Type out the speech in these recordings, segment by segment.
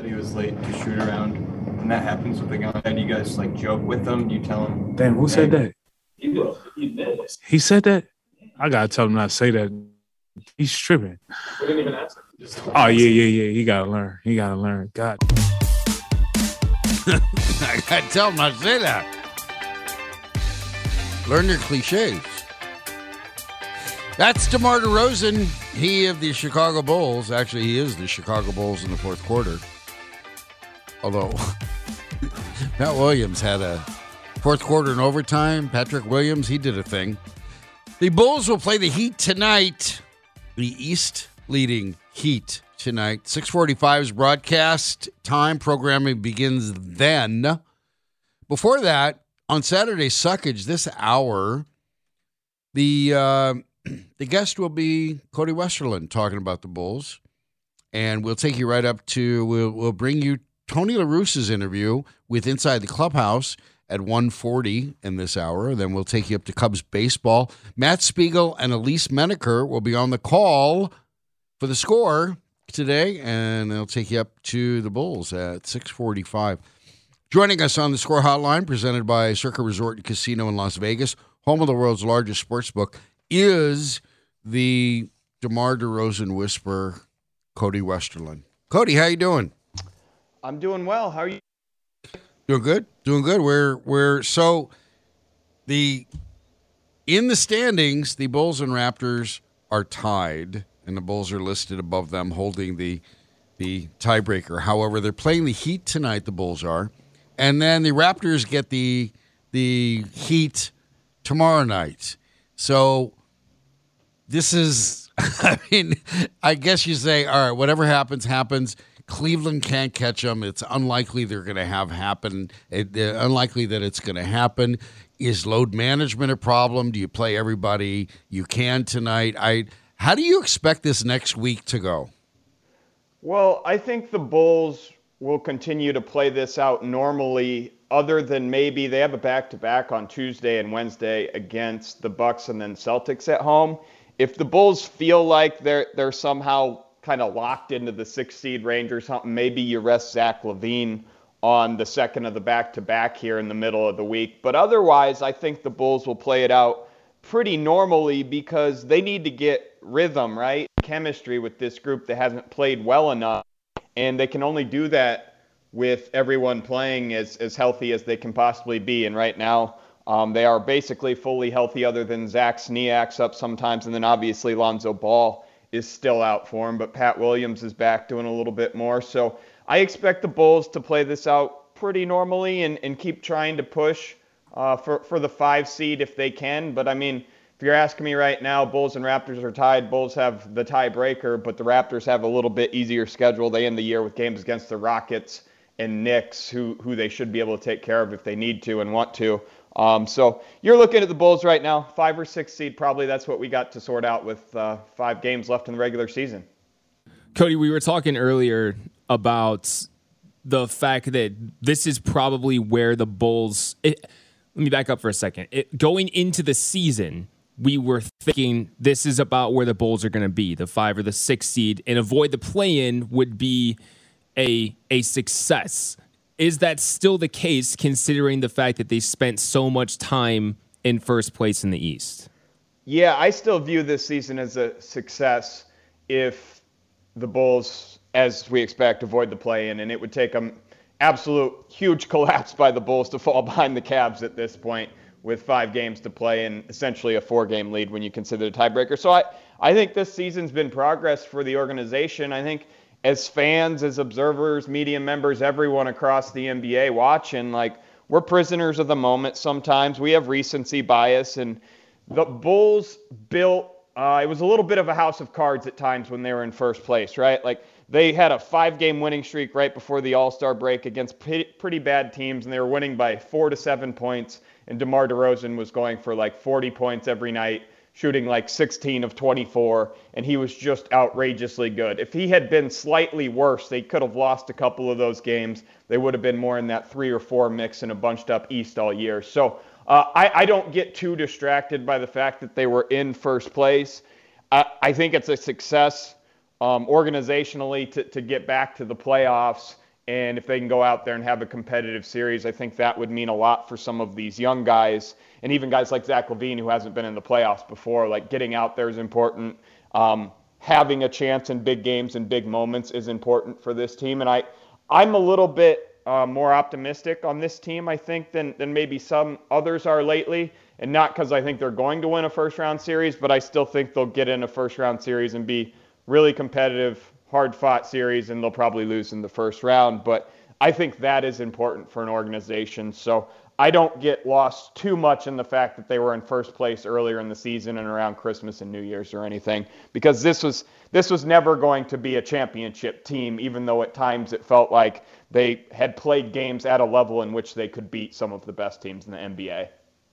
Said he was late to shoot around. And that happens with the gun. And you guys like joke with them. You tell him. Damn, who said that? He will. He did. He said that? I gotta tell him not to say that. He's tripping. We didn't even ask him. Oh yeah, yeah, yeah. He gotta learn. He gotta learn. God. I gotta tell him not to say that. Learn your cliches. That's DeMar DeRozan, he of the Chicago Bulls. Actually, he is the Chicago Bulls in the fourth quarter. Although Matt Williams had a fourth quarter in overtime. Patrick Williams, he did a thing. The Bulls will play the Heat tonight. The East leading Heat tonight. 645's broadcast time. Programming begins then. Before that, on Saturday Suckage, this hour, the uh, the guest will be Cody Westerlund talking about the Bulls. And we'll take you right up to we'll we'll bring you Tony LaRussa's interview with Inside the Clubhouse at 140 in this hour. Then we'll take you up to Cubs baseball. Matt Spiegel and Elise Menaker will be on the call for the score today, and they'll take you up to the Bulls at 645. Joining us on the score hotline, presented by Circa Resort and Casino in Las Vegas, home of the world's largest sports book, is the DeMar DeRozan whisper, Cody Westerlund. Cody, how you doing? I'm doing well. How are you? Doing good. Doing good. We're we're so the in the standings, the Bulls and Raptors are tied, and the Bulls are listed above them, holding the the tiebreaker. However, they're playing the Heat tonight. The Bulls are, and then the Raptors get the the Heat tomorrow night. So this is, I mean, I guess you say, all right, whatever happens, happens. Cleveland can't catch them. It's unlikely they're going to have happen. It, uh, unlikely that it's going to happen. Is load management a problem? Do you play everybody you can tonight? I. How do you expect this next week to go? Well, I think the Bulls will continue to play this out normally, other than maybe they have a back-to-back on Tuesday and Wednesday against the Bucks and then Celtics at home. If the Bulls feel like they're they're somehow kind of locked into the six seed range or something, maybe you rest Zach LaVine on the second of the back-to-back here in the middle of the week. But otherwise, I think the Bulls will play it out pretty normally because they need to get rhythm, right? Chemistry with this group that hasn't played well enough. And they can only do that with everyone playing as, as healthy as they can possibly be. And right now, um, they are basically fully healthy, other than Zach Sneak's up sometimes. And then obviously Lonzo Ball is still out for him, but Pat Williams is back doing a little bit more. So I expect the Bulls to play this out pretty normally and, and keep trying to push uh, for, for the five seed if they can. But I mean, if you're asking me right now, Bulls and Raptors are tied. Bulls have the tiebreaker, but the Raptors have a little bit easier schedule. They end the year with games against the Rockets and Knicks, who who they should be able to take care of if they need to and want to. Um, so you're looking at the Bulls right now, five or six seed probably. That's what we got to sort out with uh, five games left in the regular season. Cody, we were talking earlier about the fact that this is probably where the Bulls. It, let me back up for a second. It, going into the season, we were thinking this is about where the Bulls are going to be, the five or the six seed, and avoid the play-in would be a a success. Is that still the case, considering the fact that they spent so much time in first place in the East? Yeah, I still view this season as a success if the Bulls as we expect, avoid the play in, and it would take them absolute huge collapse by the Bulls to fall behind the Cavs at this point with five games to play and essentially a four game lead when you consider the tiebreaker. So I, I think this season's been progress for the organization. I think as fans, as observers, media members, everyone across the NBA watching, like we're prisoners of the moment sometimes. We have recency bias and the Bulls built uh, it was a little bit of a house of cards at times when they were in first place, right? Like they had a five game winning streak right before the All Star break against pretty bad teams, and they were winning by four to seven points. And DeMar DeRozan was going for like 40 points every night, shooting like 16 of 24, and he was just outrageously good. If he had been slightly worse, they could have lost a couple of those games. They would have been more in that three or four mix in a bunched up East all year. So uh, I, I, don't get too distracted by the fact that they were in first place. I, I think it's a success um, organizationally to, to get back to the playoffs. And if they can go out there and have a competitive series, I think that would mean a lot for some of these young guys and even guys like Zach LaVine, who hasn't been in the playoffs before. Like getting out there is important. Um, having a chance in big games and big moments is important for this team. And I, I'm a little bit uh, more optimistic on this team, I think, than, than maybe some others are lately. And not because I think they're going to win a first round series, but I still think they'll get in a first round series and be really competitive, hard fought series, and they'll probably lose in the first round. But I think that is important for an organization. So I don't get lost too much in the fact that they were in first place earlier in the season and around Christmas and New Year's or anything, because this was this was never going to be a championship team, even though at times it felt like they had played games at a level in which they could beat some of the best teams in the NBA.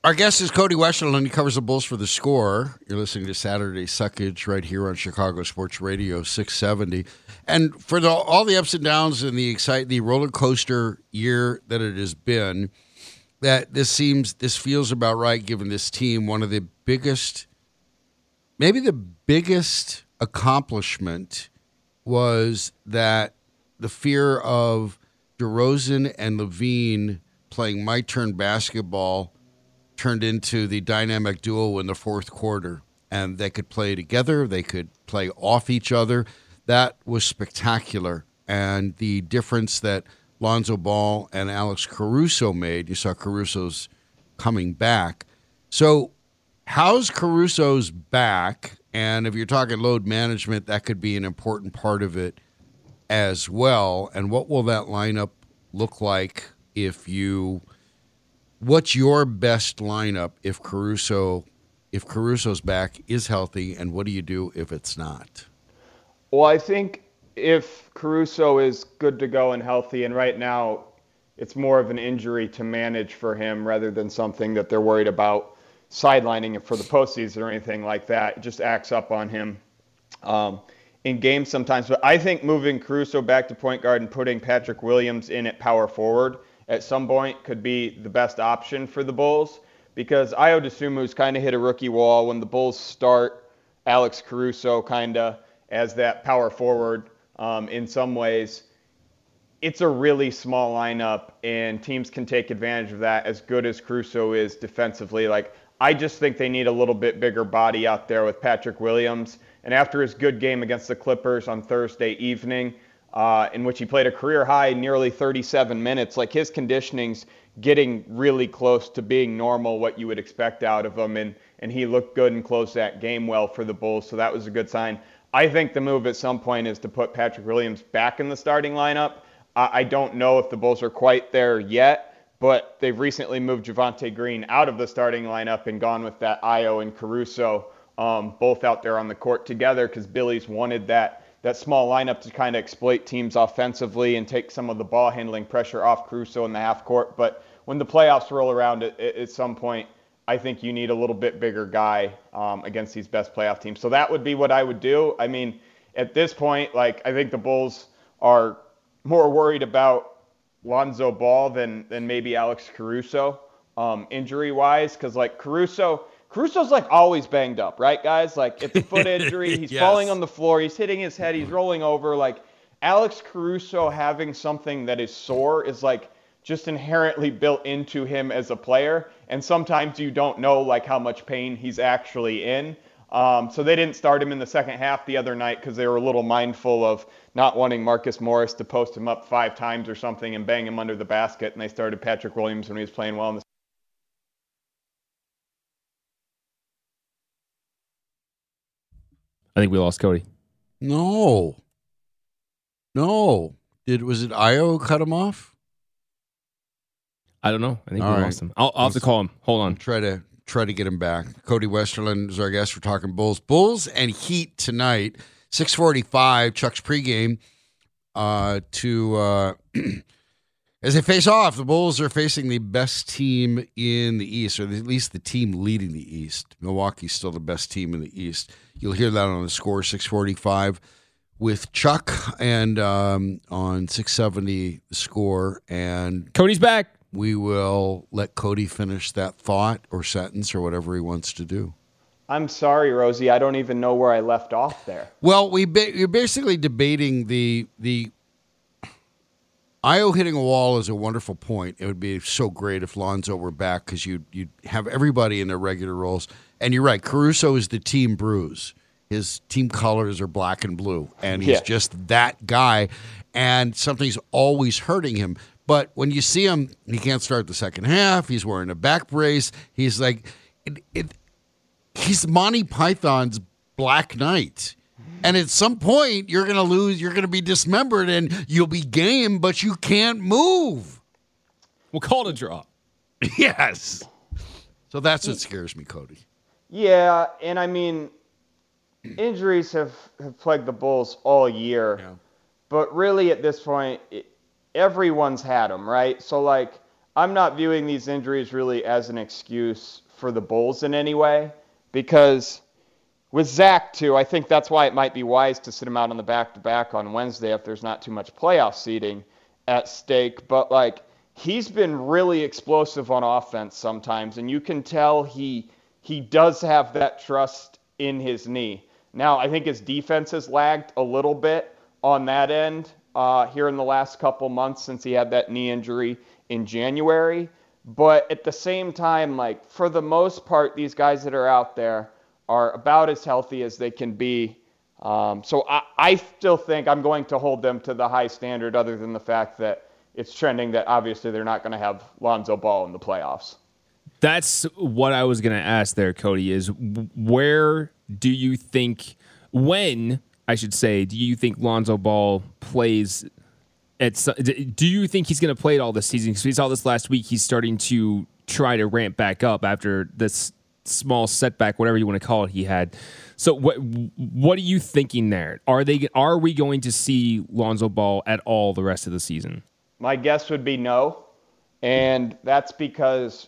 Our guest is Cody Westerlund. And he covers the Bulls for the score. You're listening to Saturday Suckage right here on Chicago Sports Radio 670. And for the, all the ups and downs and the excite, the roller coaster year that it has been, that this seems this feels about right given this team one of the biggest maybe the biggest accomplishment was that the fear of DeRozan and LaVine playing my turn basketball turned into the dynamic duo in the fourth quarter. And they could play together, they could play off each other. That was spectacular. And the difference that Lonzo Ball and Alex Caruso made, you saw Caruso's coming back. So, how's Caruso's back? And if you're talking load management, that could be an important part of it as well. And what will that lineup look like if you what's your best lineup if Caruso if Caruso's back is healthy, and what do you do if it's not? Well, I think if Caruso is good to go and healthy, and right now it's more of an injury to manage for him rather than something that they're worried about sidelining him for the postseason or anything like that. It just acts up on him um, in games sometimes. But I think moving Caruso back to point guard and putting Patrick Williams in at power forward at some point could be the best option for the Bulls because Ayo Dosunmu's kind of hit a rookie wall when the Bulls start Alex Caruso kind of as that power forward um, in some ways. It's a really small lineup, and teams can take advantage of that as good as Caruso is defensively. Like, I just think they need a little bit bigger body out there with Patrick Williams. And after his good game against the Clippers on Thursday evening, uh, in which he played a career high nearly 37 minutes. Like his conditioning's getting really close to being normal, what you would expect out of him, and and he looked good and closed that game well for the Bulls, so that was a good sign. I think the move at some point is to put Patrick Williams back in the starting lineup. I don't know if the Bulls are quite there yet, but they've recently moved Javonte Green out of the starting lineup and gone with that Ayo and Caruso um, both out there on the court together because Billy's wanted that that small lineup to kind of exploit teams offensively and take some of the ball handling pressure off Caruso in the half court. But when the playoffs roll around at, at some point, I think you need a little bit bigger guy um, against these best playoff teams. So that would be what I would do. I mean, at this point, like I think the Bulls are more worried about Lonzo Ball than than maybe Alex Caruso um, injury wise, because like Caruso Caruso's like always banged up, right, guys? Like it's a foot injury. He's yes. falling on the floor. He's hitting his head. He's rolling over. Like Alex Caruso having something that is sore is like just inherently built into him as a player. And sometimes you don't know like how much pain he's actually in. Um, so they didn't start him in the second half the other night because they were a little mindful of not wanting Marcus Morris to post him up five times or something and bang him under the basket. And they started Patrick Williams when he was playing well in the I think we lost Cody. No. No. Did was it Ayo cut him off? I don't know. I think All we right. lost him. I'll, I'll have to call him. Hold on. Try to try to get him back. Cody Westerlund is our guest. We're talking Bulls. Bulls and Heat tonight. 645, Chuck's pregame. Uh to uh as they face off, the Bulls are facing the best team in the East, or at least the team leading the East. Milwaukee's still the best team in the East. You'll hear that on the score 645 with Chuck and um, on 670 the score. And Cody's back. we will let Cody finish that thought or sentence or whatever he wants to do. I'm sorry, Rosie. I don't even know where I left off there. Well, we ba- you're basically debating the the Ayo hitting a wall is a wonderful point. It would be so great if Lonzo were back because you you'd have everybody in their regular roles. And you're right, Caruso is the team bruise. His team colors are black and blue, and he's Yeah. just that guy. And something's always hurting him. But when you see him, he can't start the second half. He's wearing a back brace. He's like, it, it, he's Monty Python's Black Knight. And at some point, you're going to lose, you're going to be dismembered, and you'll be game, but you can't move. We'll call it a draw. yes. So that's what scares me, Cody. Yeah, and I mean, injuries have, have plagued the Bulls all year. Yeah. But really, at this point, it, everyone's had them, right? So, like, I'm not viewing these injuries really as an excuse for the Bulls in any way because with Zach, too, I think that's why it might be wise to sit him out on the back to back on Wednesday if there's not too much playoff seeding at stake. But, like, he's been really explosive on offense sometimes, and you can tell he he does have that trust in his knee. Now, I think his defense has lagged a little bit on that end uh, here in the last couple months since he had that knee injury in January. But at the same time, like for the most part, these guys that are out there are about as healthy as they can be. Um, so I, I still think I'm going to hold them to the high standard, other than the fact that it's trending that obviously they're not going to have Lonzo Ball in the playoffs. That's what I was going to ask there, Cody. Is where do you think, when I should say, do you think Lonzo Ball plays? At do you think he's going to play it all this season? Because we saw this last week. He's starting to try to ramp back up after this small setback, whatever you want to call it. He had. So what what are you thinking there? Are they are we going to see Lonzo Ball at all the rest of the season? My guess would be no. And that's because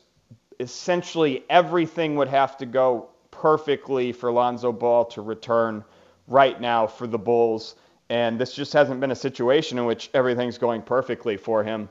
essentially everything would have to go perfectly for Lonzo Ball to return right now for the Bulls. And this just hasn't been a situation in which everything's going perfectly for him.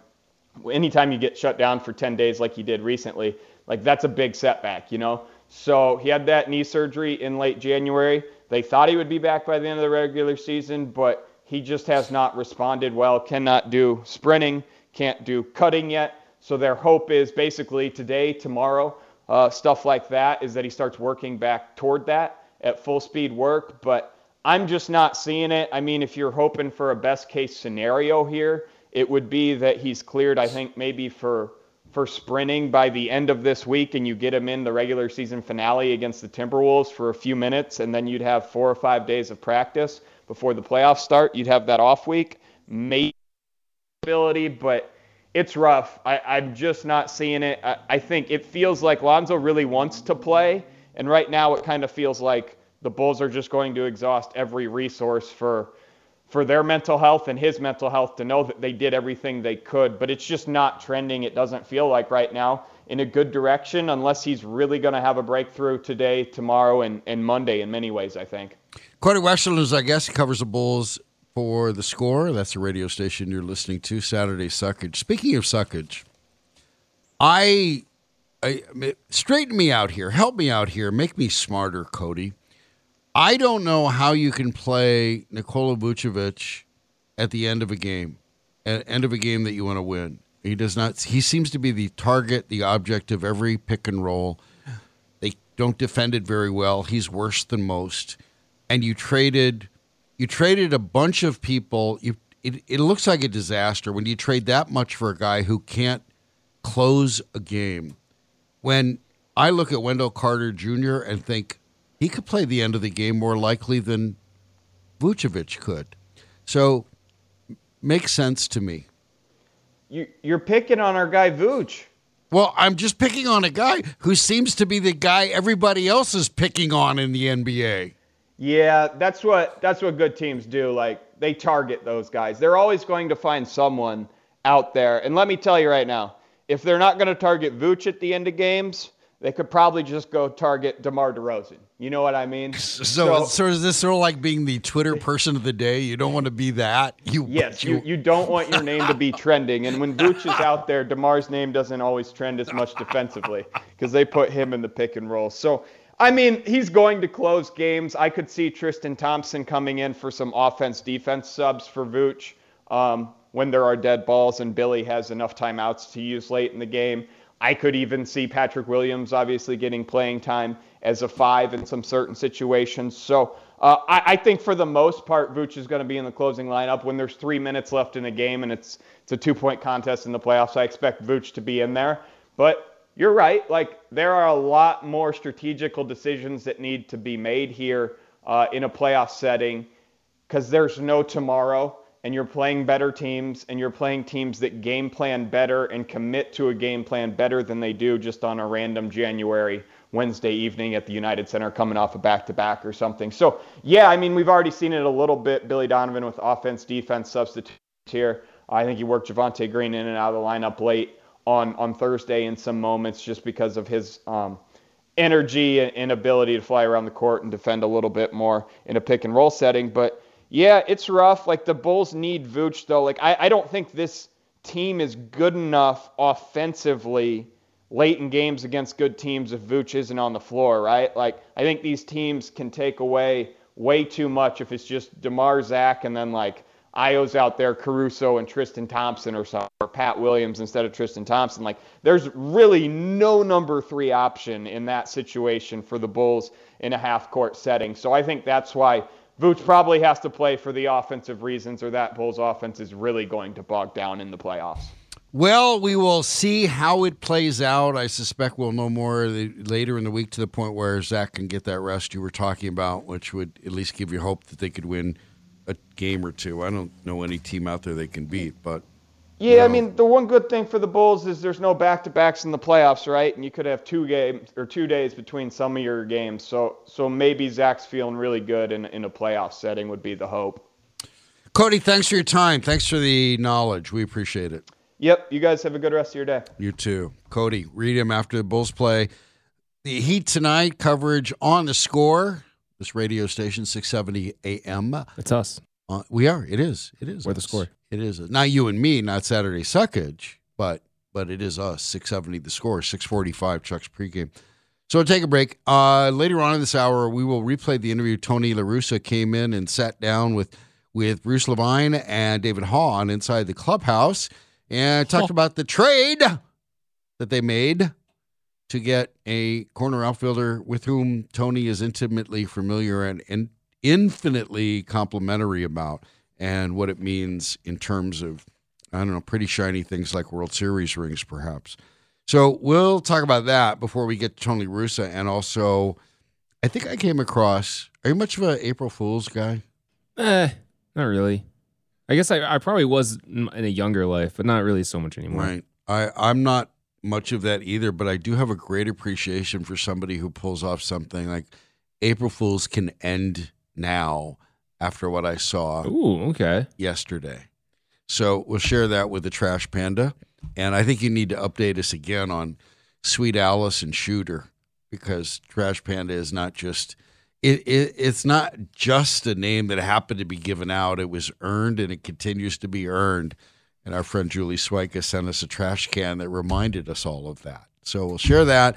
Anytime you get shut down for 10 days like he did recently, like that's a big setback, you know? So he had that knee surgery in late January. They thought he would be back by the end of the regular season, but he just has not responded well, cannot do sprinting, can't do cutting yet. So their hope is basically today, tomorrow, uh, stuff like that, is that he starts working back toward that at full speed work. But I'm just not seeing it. I mean, if you're hoping for a best case scenario here, it would be that he's cleared, I think, maybe for for sprinting by the end of this week and you get him in the regular season finale against the Timberwolves for a few minutes and then you'd have four or five days of practice before the playoffs start. You'd have that off week. Maybe ability, but it's rough. I, I'm just not seeing it. I, I think it feels like Lonzo really wants to play, and right now it kind of feels like the Bulls are just going to exhaust every resource for for their mental health and his mental health to know that they did everything they could. But it's just not trending. It doesn't feel like right now in a good direction unless he's really going to have a breakthrough today, tomorrow, and, and Monday in many ways, I think. Cody Westerlund is, I guess, covers the Bulls for the score. That's the radio station you're listening to, Saturday Suckage. Speaking of Suckage, I, I straighten me out here, help me out here, make me smarter, Cody. I don't know how you can play Nikola Vucevic at the end of a game, at end of a game that you want to win. He does not. He seems to be the target, the object of every pick and roll. They don't defend it very well. He's worse than most. And you traded you traded a bunch of people. You it, it looks like a disaster when you trade that much for a guy who can't close a game. When I look at Wendell Carter Jr. and think he could play the end of the game more likely than Vucevic could. So makes sense to me. You, you're picking on our guy Vooch. Well, I'm just picking on a guy who seems to be the guy everybody else is picking on in the NBA. Yeah, that's what that's what good teams do. Like they target those guys. They're always going to find someone out there. And let me tell you right now, if they're not going to target Vooch at the end of games, they could probably just go target DeMar DeRozan. You know what I mean? So, so, so is this sort of like being the Twitter person of the day? You don't want to be that. You yes, you, you don't want your name to be trending. And when Vooch is out there, DeMar's name doesn't always trend as much defensively because they put him in the pick and roll. So I mean, he's going to close games. I could see Tristan Thompson coming in for some offense defense subs for Vooch um, when there are dead balls and Billy has enough timeouts to use late in the game. I could even see Patrick Williams obviously getting playing time as a five in some certain situations. So uh, I, I, think for the most part, Vooch is going to be in the closing lineup when there's three minutes left in a game and it's it's a two point contest in the playoffs. I expect Vooch to be in there, but you're right. Like there are a lot more strategical decisions that need to be made here uh, in a playoff setting because there's no tomorrow and you're playing better teams and you're playing teams that game plan better and commit to a game plan better than they do just on a random January Wednesday evening at the United Center coming off a back to back or something. So, yeah, I mean, we've already seen it a little bit. Billy Donovan with offense defense substitute here. I think he worked Javonte Green in and out of the lineup late on, on Thursday in some moments just because of his um, energy and ability to fly around the court and defend a little bit more in a pick and roll setting. But yeah, it's rough. Like the Bulls need Vooch though. Like I, I don't think this team is good enough offensively late in games against good teams if Vooch isn't on the floor, right? Like I think these teams can take away way too much if it's just DeMar Zach and then like Ayo's out there, Caruso and Tristan Thompson or something, or Pat Williams instead of Tristan Thompson. Like there's really no number three option in that situation for the Bulls in a half court setting. So I think that's why Vooch probably has to play for the offensive reasons, or that Bulls offense is really going to bog down in the playoffs. Well, we will see how it plays out. I suspect we'll know more later in the week to the point where Zach can get that rest you were talking about, which would at least give you hope that they could win a game or two. I don't know any team out there they can beat, but yeah, I mean, the one good thing for the Bulls is there's no back-to-backs in the playoffs, right? And you could have two games or two days between some of your games. So, so maybe Zach's feeling really good in in a playoff setting would be the hope. Cody, thanks for your time. Thanks for the knowledge. We appreciate it. Yep. You guys have a good rest of your day. You too, Cody. Read him after the Bulls play. The Heat tonight coverage on the score. This radio station, 670 AM. It's us. Uh, we are. It is. It is. We're the score. It is. Not you and me, not Saturday Suckage, but but it is us. 670 the score, 645 Chuck's pregame. So we'll take a break. Uh, later on in this hour, we will replay the interview. Tony LaRussa came in and sat down with with Bruce Levine and David Haugh inside the clubhouse and talked oh. about the trade that they made to get a corner outfielder with whom Tony is intimately familiar and, and infinitely complimentary about and what it means in terms of, I don't know, pretty shiny things like World Series rings, perhaps. So we'll talk about that before we get to Tony Russa. And also, I think I came across, are you much of an April Fool's guy? Eh, not really. I guess I, I probably was in a younger life, but not really so much anymore. Right. I, I'm not much of that either, but I do have a great appreciation for somebody who pulls off something like April Fools can end now after what I saw Ooh, okay. yesterday. So we'll share that with the Trash Panda. And I think you need to update us again on Sweet Alice and Shooter because Trash Panda is not just it, it, it's not just a name that happened to be given out. It was earned and it continues to be earned. And our friend Julie Swyka sent us a trash can that reminded us all of that. So we'll share that.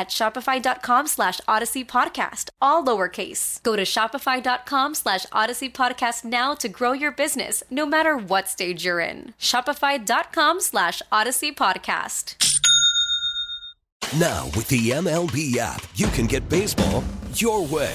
at shopify.com slash odyssey podcast, all lowercase. Go to shopify.com slash odyssey podcast now to grow your business, no matter what stage you're in. Shopify.com slash odyssey podcast. Now, with the MLB app, you can get baseball your way.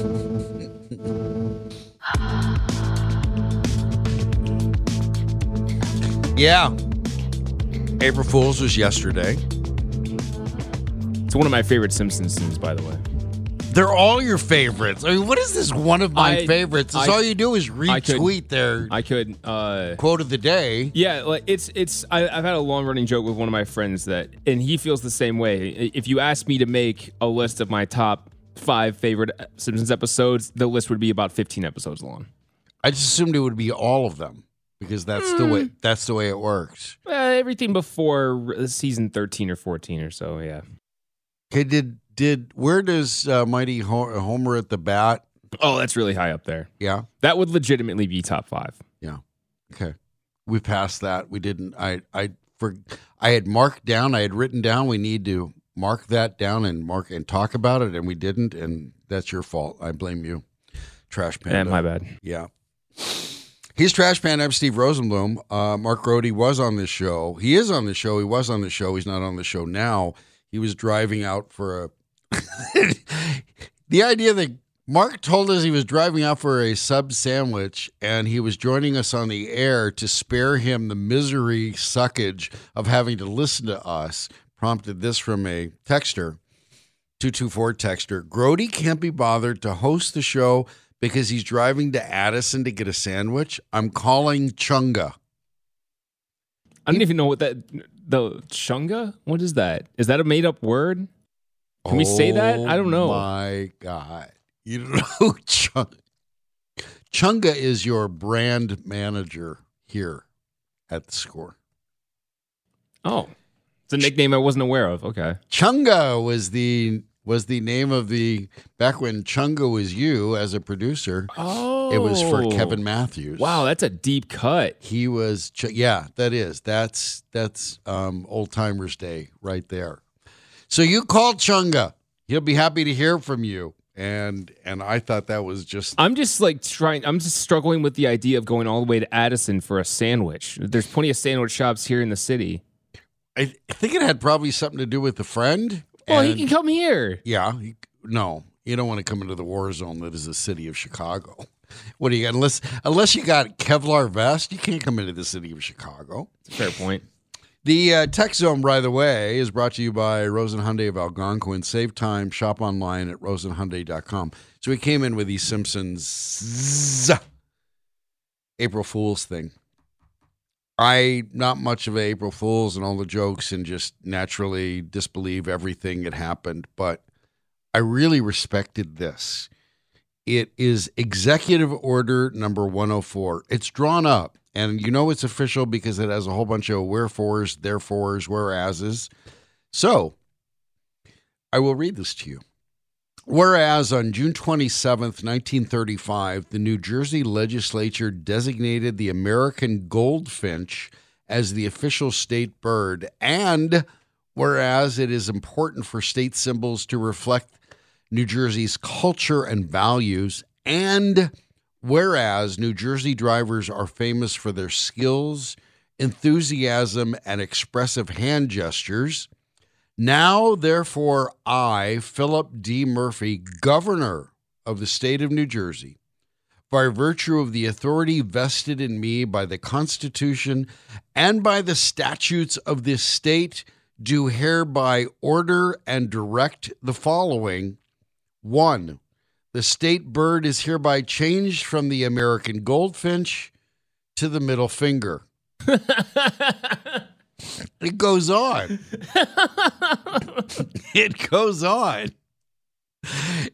Yeah. April Fool's was yesterday. It's one of my favorite Simpsons scenes, by the way. They're all your favorites. I mean, what is this one of my I- favorites? It's I- all you do is I could- retweet their I could. Uh, quote of the day. Yeah, like it's it's. I, I've had a long running joke with one of my friends that, and he feels the same way. If you ask me to make a list of my top five favorite Simpsons episodes, the list would be about fifteen episodes long. I just assumed it would be all of them because that's the way that's the way it works. Uh, everything before season thirteen or fourteen or so. Yeah. Okay, did did where does uh, Mighty Ho- Homer at the bat? Oh, that's really high up there. Yeah, That would legitimately be top five. yeah. Okay, we passed that. We didn't. I I for I had marked down. I had written down. We need to mark that down and mark and talk about it, and we didn't. And that's your fault. I blame you. Trash Panda. Yeah, my bad. Yeah. He's Trash Panda. I'm Steve Rosenblum. Uh, Mark Grote was on this show. He is on the show. He was on the show. He's not on the show now. He was driving out for a. the idea that Mark told us he was driving out for a sub sandwich and he was joining us on the air to spare him the misery suckage of having to listen to us prompted this from a texter. 224 texter. Grote can't be bothered to host the show because he's driving to Addison to get a sandwich. I'm calling Chunga. I don't even know what that the chunga. What is that? Is that a made up word? Can we say that? I don't know. Oh My God. You know who Chung- Chunga is your brand manager here at the score. Oh, it's a nickname I wasn't aware of. Okay. Chunga was the was the name of the back when Chunga was you as a producer. Oh, It was for Kevin Matthews. Wow, that's a deep cut. He was, Ch- yeah, that is. That's that's um, old timers day right there. So you call Chunga. He'll be happy to hear from you. and and I thought that was just I'm just like trying. I'm just struggling with the idea of going all the way to Addison for a sandwich. There's plenty of sandwich shops here in the city. I think it had probably something to do with the friend. Well, he and- can come here. Yeah, he, no, you don't want to come into the war zone that is the city of Chicago. What do you got? Unless unless you got Kevlar vest, you can't come into the city of Chicago. Fair point. The uh, Tech Zone, by the way, is brought to you by Rosen Hyundai of Algonquin. Save time, shop online at rosenhyundai.com. So we came in with the Simpsons April Fool's thing. I not much of April Fool's and all the jokes and just naturally disbelieve everything that happened, but I really respected this. It is Executive Order number 104. It's drawn up, and you know it's official because it has a whole bunch of wherefores, therefores, whereases. So I will read this to you. Whereas on June 27th, 1935, the New Jersey legislature designated the American goldfinch as the official state bird, and whereas it is important for state symbols to reflect New Jersey's culture and values, and whereas New Jersey drivers are famous for their skills, enthusiasm, and expressive hand gestures, now, therefore, I, Philip D. Murphy, governor of the state of New Jersey, by virtue of the authority vested in me by the Constitution and by the statutes of this state, do hereby order and direct the following. One, the state bird is hereby changed from the American goldfinch to the middle finger. it goes on. it goes on.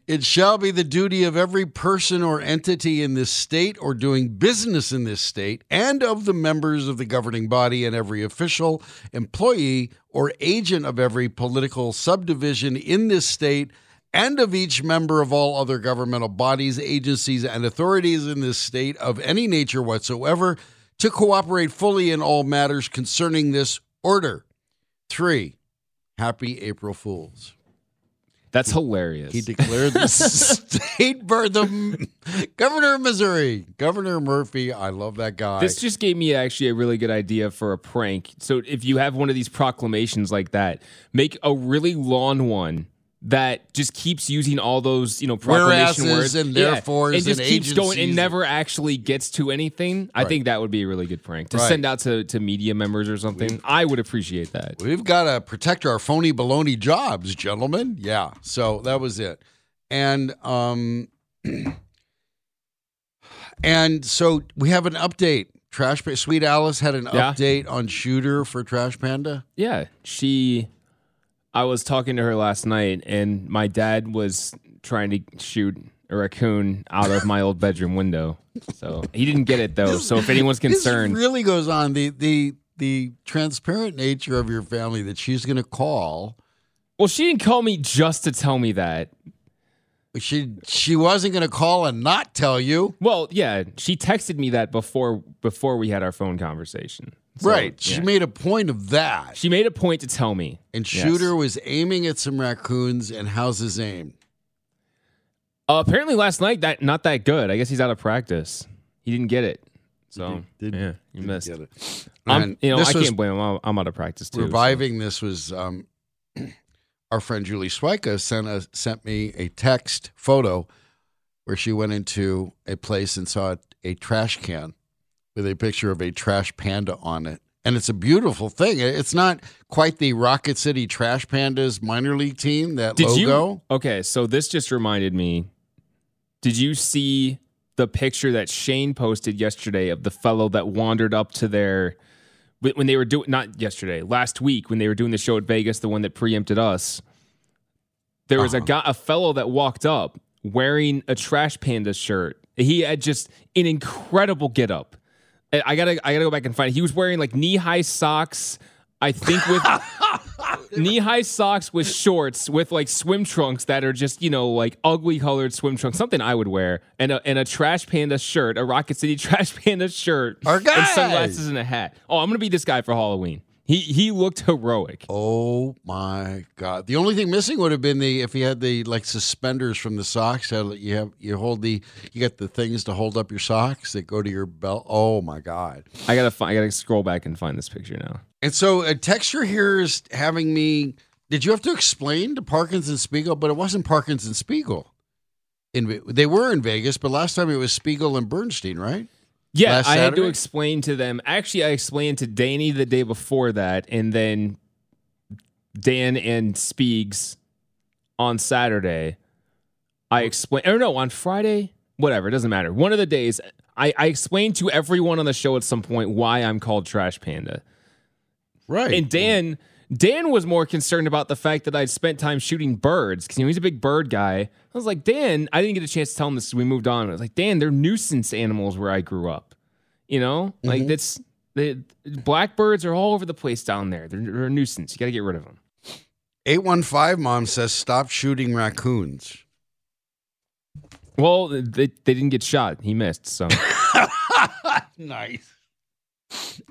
It shall be the duty of every person or entity in this state or doing business in this state and of the members of the governing body and every official, employee, or agent of every political subdivision in this state and of each member of all other governmental bodies, agencies, and authorities in this state of any nature whatsoever to cooperate fully in all matters concerning this order. Three, happy April Fools. That's hilarious. He declared the state bird, the governor of Missouri, Governor Murphy. I love that guy. This just gave me actually a really good idea for a prank. So if you have one of these proclamations like that, make a really long one that just keeps using all those, you know, proclamation Whereases words and Yeah, therefores and just and keeps going and never actually gets to anything. I Right. think that would be a really good prank to Right. send out to, to media members or something. I would appreciate that. We've got to protect our phony baloney jobs, gentlemen. Yeah. So that was it. And um and so we have an update. Trash Sweet Alice had an Yeah. update on shooter for Trash Panda. Yeah, she. I was talking to her last night, and my dad was trying to shoot a raccoon out of my old bedroom window. So he didn't get it though. So if anyone's concerned, This really goes on the the the transparent nature of your family that she's going to call. well, she didn't call me just to tell me that. She she wasn't going to call and not tell you. Well, yeah, she texted me that before before we had our phone conversation. So, right. She yeah. made a point of that. she made a point to tell me. And Yes. Shooter was aiming at some raccoons and how's his aim? Uh, apparently last night that not that good. I guess he's out of practice. He didn't get it. So Did- yeah, you didn't missed. get it. I'm, you know, this I was can't blame him. I'm, I'm out of practice too. so. Reviving this was um, our friend Julie Swyka sent a, sent me a text photo where she went into a place and saw a, a trash can with a picture of a trash panda on it. And it's a beautiful thing. It's not quite the Rocket City Trash Pandas minor league team, that Did logo. you? Okay, so this just reminded me. Did you see the picture that Shane posted yesterday of the fellow that wandered up to their when when they were doing not yesterday, last week when they were doing the show at Vegas, the one that preempted us. There was a uh-huh. guy, a fellow that walked up wearing a Trash Panda shirt. He had just an incredible getup. I gotta, I gotta go back and find. It. He was wearing like knee high socks. I think with knee high socks with shorts with like swim trunks that are just you know like ugly colored swim trunks, something I would wear, and a and a Trash Panda shirt, a Rocket City Trash Panda shirt, Our guy! and sunglasses and a hat. Oh, I'm gonna be this guy for Halloween. He he looked heroic. Oh my god! The only thing missing would have been the if he had the like suspenders from the socks. how You have you hold the you got the things to hold up your socks that go to your belt. Oh my god! I gotta find, I gotta scroll back and find this picture now. And so a texture here is having me. Did you have to explain to Parkins and Spiegel? But it wasn't Parkins and Spiegel. In they were in Vegas, but last time it was Spiegel and Bernstein, right? Yeah, I had to explain to them. Actually, I explained to Danny the day before that, and then Dan and Spiegs on Saturday. I explained, or no, on Friday, whatever, it doesn't matter. One of the days, I, I explained to everyone on the show at some point why I'm called Trash Panda. Right. And Dan, Dan was more concerned about the fact that I'd spent time shooting birds because you know he's a big bird guy. I was like, Dan, I didn't get a chance to tell him this. We moved on. I was like, Dan, they're nuisance animals where I grew up. You know, like Mhm. that's the blackbirds are all over the place down there. They're, they're a nuisance. You got to get rid of them. Eight one five mom says stop shooting raccoons. Well, they, they didn't get shot. He missed. So nice,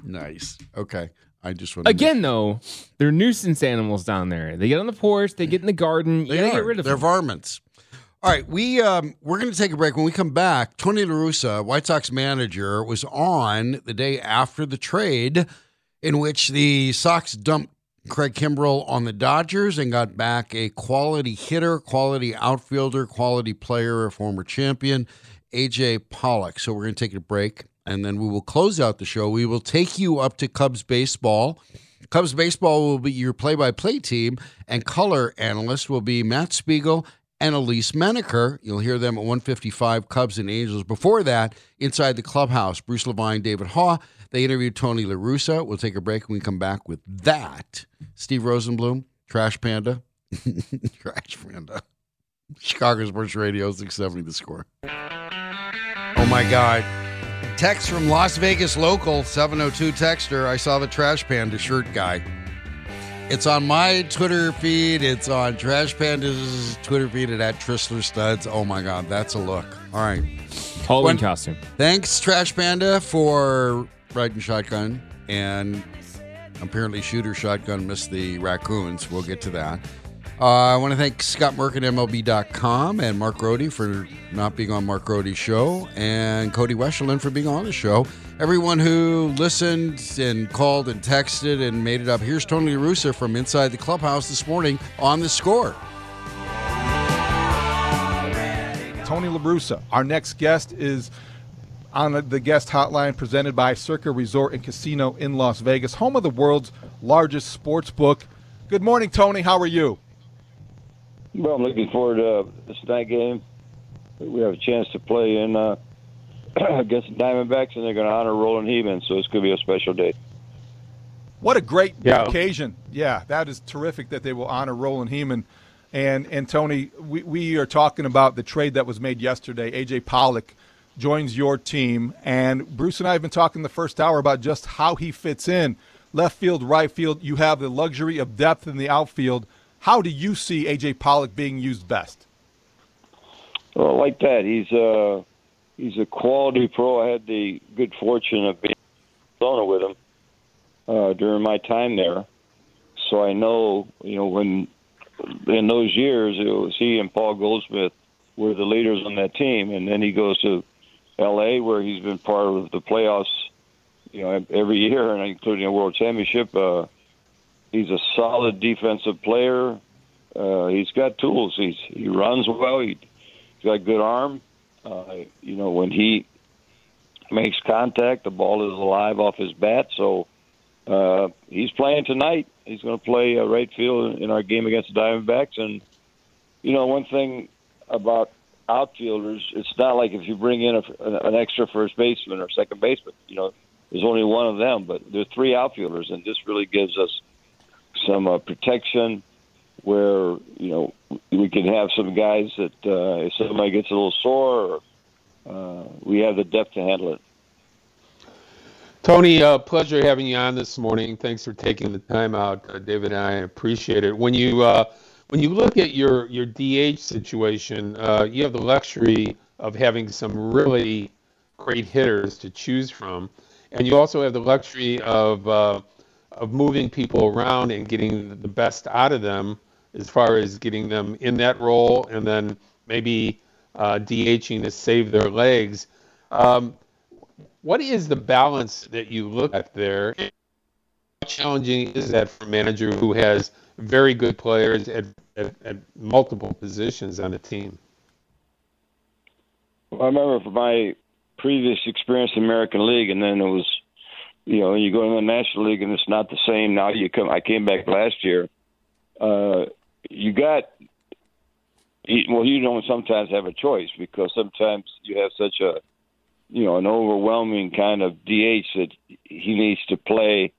nice. Okay, I just want again, though, they're nuisance animals down there. They get on the porch. They get in the garden. You They got to are. get rid of They're them. varmints. All right, we um, we're going to take a break. When we come back, Tony La Russa, White Sox manager, was on the day after the trade, in which the Sox dumped Craig Kimbrel on the Dodgers and got back a quality hitter, quality outfielder, quality player, a former champion, AJ Pollock. So we're going to take a break, and then we will close out the show. We will take you up to Cubs baseball. Cubs baseball will be your play-by-play team, and color analyst will be Matt Spiegel and Elise Menaker. You'll hear them at 155 Cubs and Angels. Before that, inside the clubhouse, Bruce Levine, David Haugh. They interviewed Tony La Russa. We'll take a break when we come back with that. Steve Rosenbloom, Trash Panda. Trash Panda. Chicago Sports Radio 670 the score. Oh my God. Text from Las Vegas local 702 texter. I saw the Trash Panda shirt guy. It's on my Twitter feed. It's on Trash Panda's Twitter feed at Tristler Studs. Oh my God, that's a look. All right. Halloween costume. Thanks, Trash Panda, for riding shotgun. And apparently, Shooter Shotgun missed the raccoons. We'll get to that. Uh, I want to thank Scott Merck at MLB.com and Mark Grote for not being on Mark Grote's show, and Cody Westerlund for being on the show. Everyone who listened and called and texted and made it up. Here's Tony LaRussa from inside the clubhouse this morning on the score. Tony LaBrusa. Our next guest is on the guest hotline presented by Circa Resort and Casino in Las Vegas, home of the world's largest sports book. Good morning, Tony. How are you? Well, I'm looking forward to uh, this night game. We have a chance to play in uh, against the Diamondbacks, and they're going to honor Roland Hemond, so it's going to be a special day. What a great Yeah. occasion. Yeah, that is terrific that they will honor Roland Hemond. And and Tony, we, we are talking about the trade that was made yesterday. AJ Pollock joins your team. And Bruce and I have been talking the first hour about just how he fits in. Left field, right field, you have the luxury of depth in the outfield. How do you see AJ Pollock being used best? Well, like that, he's uh, he's a quality pro. I had the good fortune of being in with him uh, during my time there, so I know you know when in those years it was he and Paul Goldschmidt were the leaders on that team, and then he goes to L.A. where he's been part of the playoffs, you know, every year, and including a World Championship. Uh, he's a solid defensive player. Uh, he's got tools. He's he runs well. He, he's got a good arm. Uh, you know, when he makes contact, the ball is alive off his bat. So uh, he's playing tonight. He's going to play uh, right field in our game against the Diamondbacks. And you know, one thing about outfielders, it's not like if you bring in a, an extra first baseman or second baseman. You know, there's only one of them, but there are three outfielders, and this really gives us some uh, protection where you know we can have some guys that uh, if somebody gets a little sore, uh, we have the depth to handle it. Tony, uh, pleasure having you on this morning. Thanks for taking the time out, uh, David and I appreciate it. When you uh, when you look at your your DH situation, uh, you have the luxury of having some really great hitters to choose from, and you also have the luxury of uh, of moving people around and getting the best out of them as far as getting them in that role and then maybe uh, DHing to save their legs. Um, what is the balance that you look at there? How challenging is that for a manager who has very good players at, at, at multiple positions on a team? Well, I remember from my previous experience in the American League, and then it was, you know, you go to the National League and it's not the same. Now you come. I came back last year. Uh, you got well, you don't sometimes have a choice because sometimes you have such a, you know, an overwhelming kind of DH that he needs to play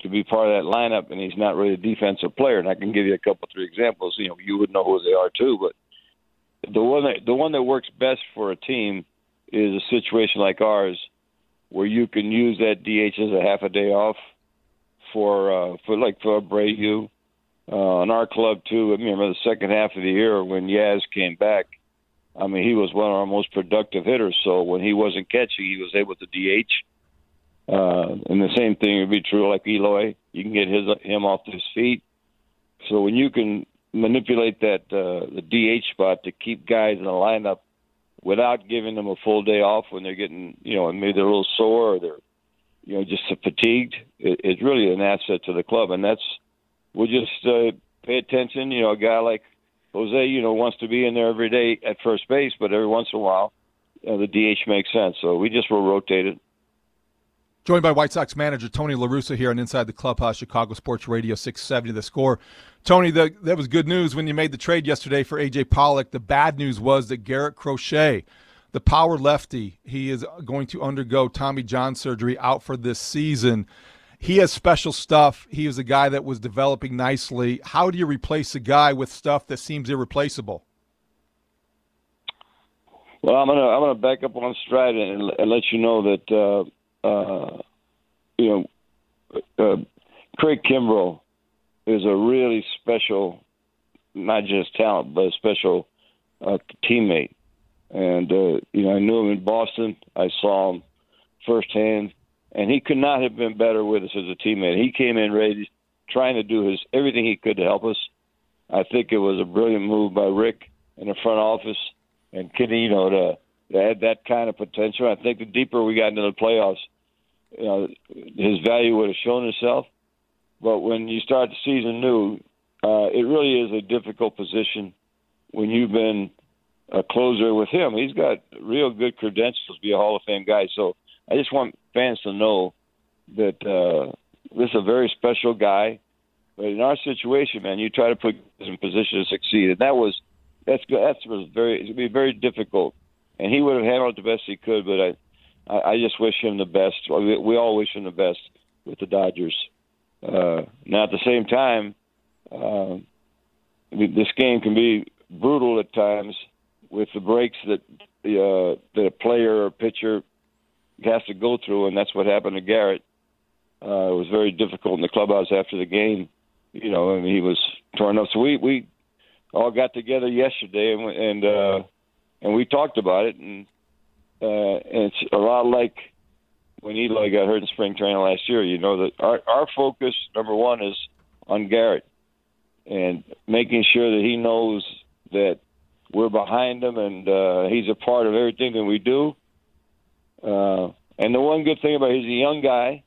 to be part of that lineup, and he's not really a defensive player. And I can give you a couple, three examples. You know, you would know who they are too, but the one that the one that works best for a team is a situation like ours, where you can use that DH as a half a day off for uh, for like for Abreu uh, on our club too. I remember the second half of the year when Yaz came back. I mean, he was one of our most productive hitters. So when he wasn't catching, he was able to DH. Uh, and the same thing would be true like Eloy. You can get his him off his feet. So when you can manipulate that uh, the DH spot to keep guys in the lineup without giving them a full day off when they're getting, you know, maybe they're a little sore or they're, you know, just fatigued, it, it's really an asset to the club. And that's we'll just uh, pay attention. You know, a guy like Jose, you know, wants to be in there every day at first base, but every once in a while, you know, the DH makes sense. So we just will rotate it. Joined by White Sox manager Tony La Russa here on Inside the Clubhouse, Chicago Sports Radio 670 The Score. Tony, the, that was good news when you made the trade yesterday for A.J. Pollock. The bad news was that Garrett Crochet, the power lefty, he is going to undergo Tommy John surgery out for this season he has special stuff. He is a guy that was developing nicely. How do you replace a guy with stuff that seems irreplaceable? Well, I'm gonna I'm gonna back up on Stride and, and let you know that uh, uh, you know uh, Craig Kimbrel is a really special, not just talent, but a special uh, teammate. And uh, you know, I knew him in Boston. I saw him firsthand and he could not have been better with us as a teammate. He came in ready, trying to do his everything he could to help us. I think it was a brilliant move by Rick in the front office and Kenny, you know, to, to add that kind of potential. I think the deeper we got into the playoffs, you know, his value would have shown itself. But when you start the season new, uh, it really is a difficult position when you've been a closer with him. He's got real good credentials to be a Hall of Fame guy. So I just want fans to know that uh, this is a very special guy. But in our situation, man, you try to put him in position to succeed, and that was that's that was very it would be very difficult. And he would have handled it the best he could, but I I, I just wish him the best. We, we all wish him the best with the Dodgers. Uh, now, at the same time, uh, this game can be brutal at times with the breaks that the uh, that a player or pitcher has to go through, and that's what happened to Garrett. Uh, it was very difficult in the clubhouse after the game. You know, and he was torn up. So we we all got together yesterday, and and uh, and we talked about it, and uh, and it's a lot like when Eloy got hurt in spring training last year. You know that our our focus number one is on Garrett and making sure that he knows that we're behind him and uh, he's a part of everything that we do uh, and the one good thing about it, he's a young guy,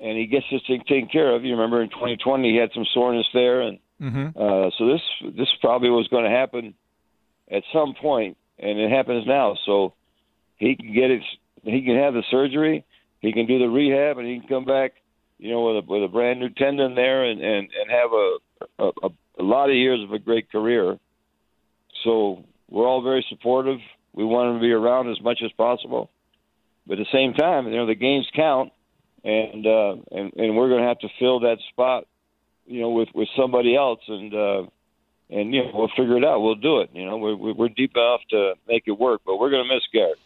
and he gets this thing taken care of. You remember in 2020 he had some soreness there, and mm-hmm. uh, so this this probably was going to happen at some point, and it happens now. So he can get it. He can have the surgery. He can do the rehab, and he can come back. You know, with a, with a brand new tendon there, and and and have a a, a lot of years of a great career. So we're all very supportive. We want him to be around as much as possible. But at the same time, you know, the games count, and uh, and and we're going to have to fill that spot, you know, with with somebody else, and uh, and you know, we'll figure it out. We'll do it. You know, we're we're deep enough to make it work, but we're going to miss Garrett.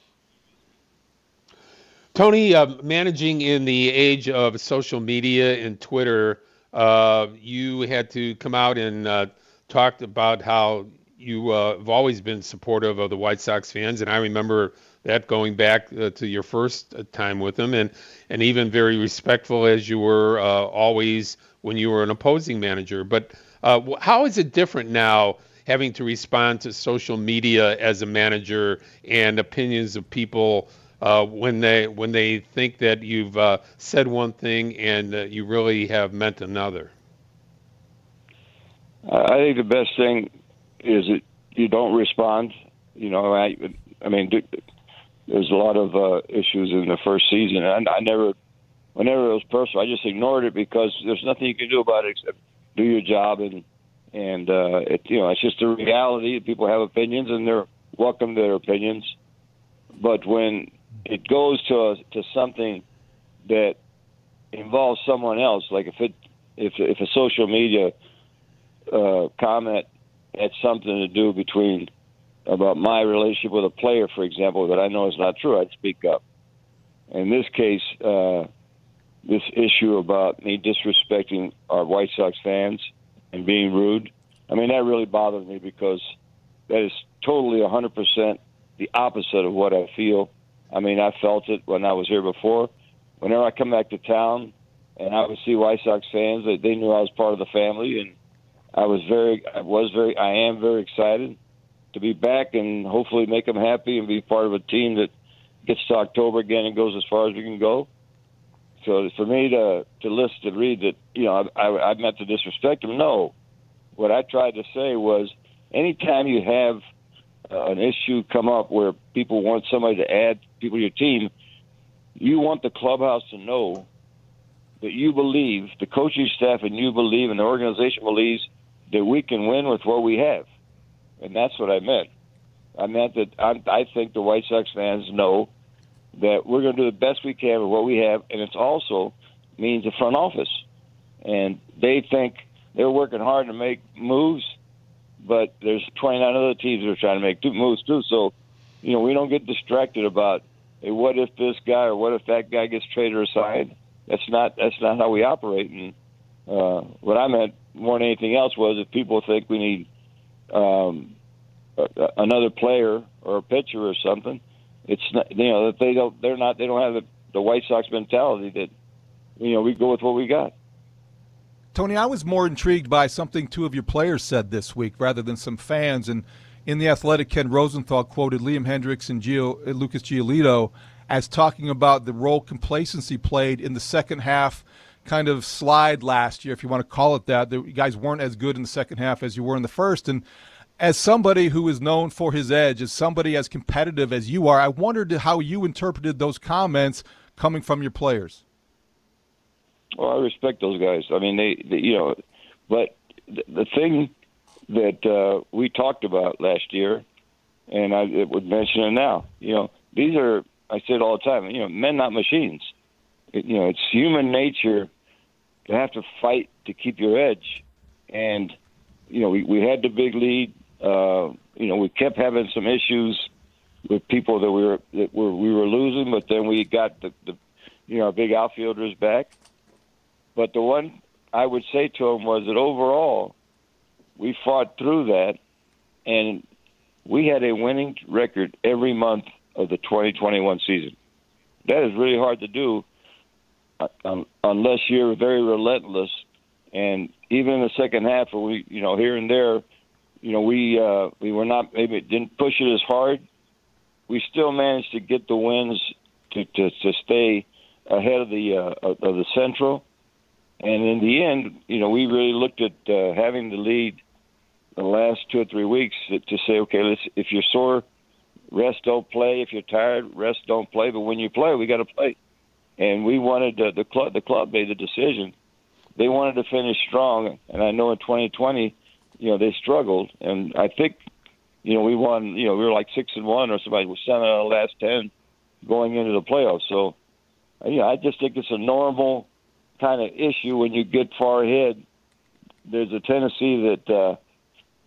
Tony, uh, managing in the age of social media and Twitter, uh, you had to come out and uh, talk about how you uh, have always been supportive of the White Sox fans, and I remember that going back uh, to your first uh, time with them, and and even very respectful as you were always when you were an opposing manager. But how is it different now? Having to respond to social media as a manager and opinions of people uh, when they when they think that you've uh, said one thing and uh, you really have meant another? I think the best thing is that you don't respond. You know, I I mean, there's a lot of uh, issues in the first season, and I never, whenever it was personal, I just ignored it because there's nothing you can do about it except do your job and and uh, it, you know it's just a reality. People have opinions, and they're welcome to their opinions. But when it goes to a, to something that involves someone else, like if it if if a social media uh, comment had something to do between about my relationship with a player, for example, that I know is not true, I'd speak up. In this case, uh, this issue about me disrespecting our White Sox fans and being rude, I mean, that really bothered me because that is totally 100% the opposite of what I feel. I mean, I felt it when I was here before. Whenever I come back to town and I would see White Sox fans, they, they knew I was part of the family, and I was very, I was very, I am very excited to be back and hopefully make them happy and be part of a team that gets to October again and goes as far as we can go. So for me to to list to read that, you know, I, I, I meant to disrespect them. No, what I tried to say was, anytime you have uh, an issue come up where people want somebody to add people your team, you want the clubhouse to know that you believe, the coaching staff and you believe, and the organization believes that we can win with what we have. And that's what I meant. I meant that I, I think the White Sox fans know that we're going to do the best we can with what we have, and it also means the front office. And they think they're working hard to make moves, but there's 29 other teams that are trying to make moves too. So, you know, we don't get distracted about hey, what if this guy or what if that guy gets traded signed. That's not that's not how we operate. And uh, what I meant more than anything else was if people think we need um, a another player or a pitcher or something, it's not, you know that they don't they're not they don't have the, the White Sox mentality that you know we go with what we got. Tony, I was more intrigued by something two of your players said this week rather than some fans. And in the Athletic, Ken Rosenthal quoted Liam Hendriks and Gio, uh, Lucas Giolito as talking about the role complacency played in the second half kind of slide last year, if you want to call it that. The guys weren't as good in the second half as you were in the first. And as somebody who is known for his edge, as somebody as competitive as you are, I wondered how you interpreted those comments coming from your players. Well, I respect those guys. I mean, they, they you know, but the, the thing that uh, we talked about last year, and I would mention it now. You know, these are I say it all the time. You know, men not machines. It, you know, it's human nature to have to fight to keep your edge. And you know, we, we had the big lead. Uh, you know, we kept having some issues with people that we were that were we were losing, but then we got the, the you know our big outfielders back. But the one I would say to them was that overall, we fought through that, and we had a winning record every month of the 2021 season. That is really hard to do um, unless you're very relentless. And even in the second half, we, you know, here and there, you know, we uh, we were not maybe didn't push it as hard. We still managed to get the wins to to, to stay ahead of the uh, of the Central. And in the end, you know, we really looked at uh, having the lead the last two or three weeks to, say, okay, let's if you're sore, rest, don't play. If you're tired, rest, don't play. But when you play, we got to play and we wanted to, the club. The club made the decision. They wanted to finish strong, and I know in 2020, you know, they struggled, and I think, you know, we won. You know, we were like six and one, or somebody was seven out of the last ten going into the playoffs. So, you know, I just think it's a normal kind of issue when you get far ahead. There's a tendency that uh,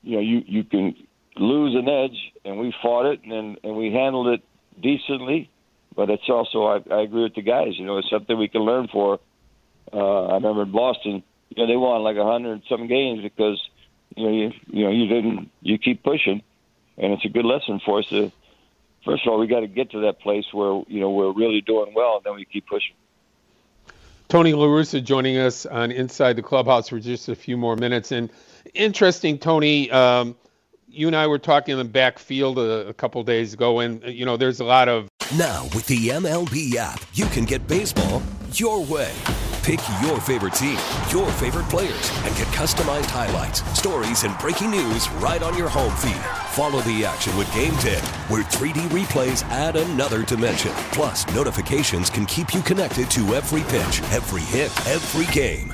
you know you you can lose an edge, and we fought it, and and we handled it decently but it's also I, I agree with the guys. You know, it's something we can learn for. Uh, I remember in Boston, you know, they won like a hundred some games because you know, you, you know, you didn't. You keep pushing, and it's a good lesson for us. To, first of all, we got to get to that place where you know we're really doing well, and then we keep pushing. Tony La Russa joining us on Inside the Clubhouse for just a few more minutes. And interesting, Tony, um, you and I were talking in the backfield a, a couple days ago, and you know, there's a lot of Now, with the MLB app, you can get baseball your way. Pick your favorite team, your favorite players, and get customized highlights, stories, and breaking news right on your home feed. Follow the action with Gameday, where 3D replays add another dimension. Plus, notifications can keep you connected to every pitch, every hit, every game.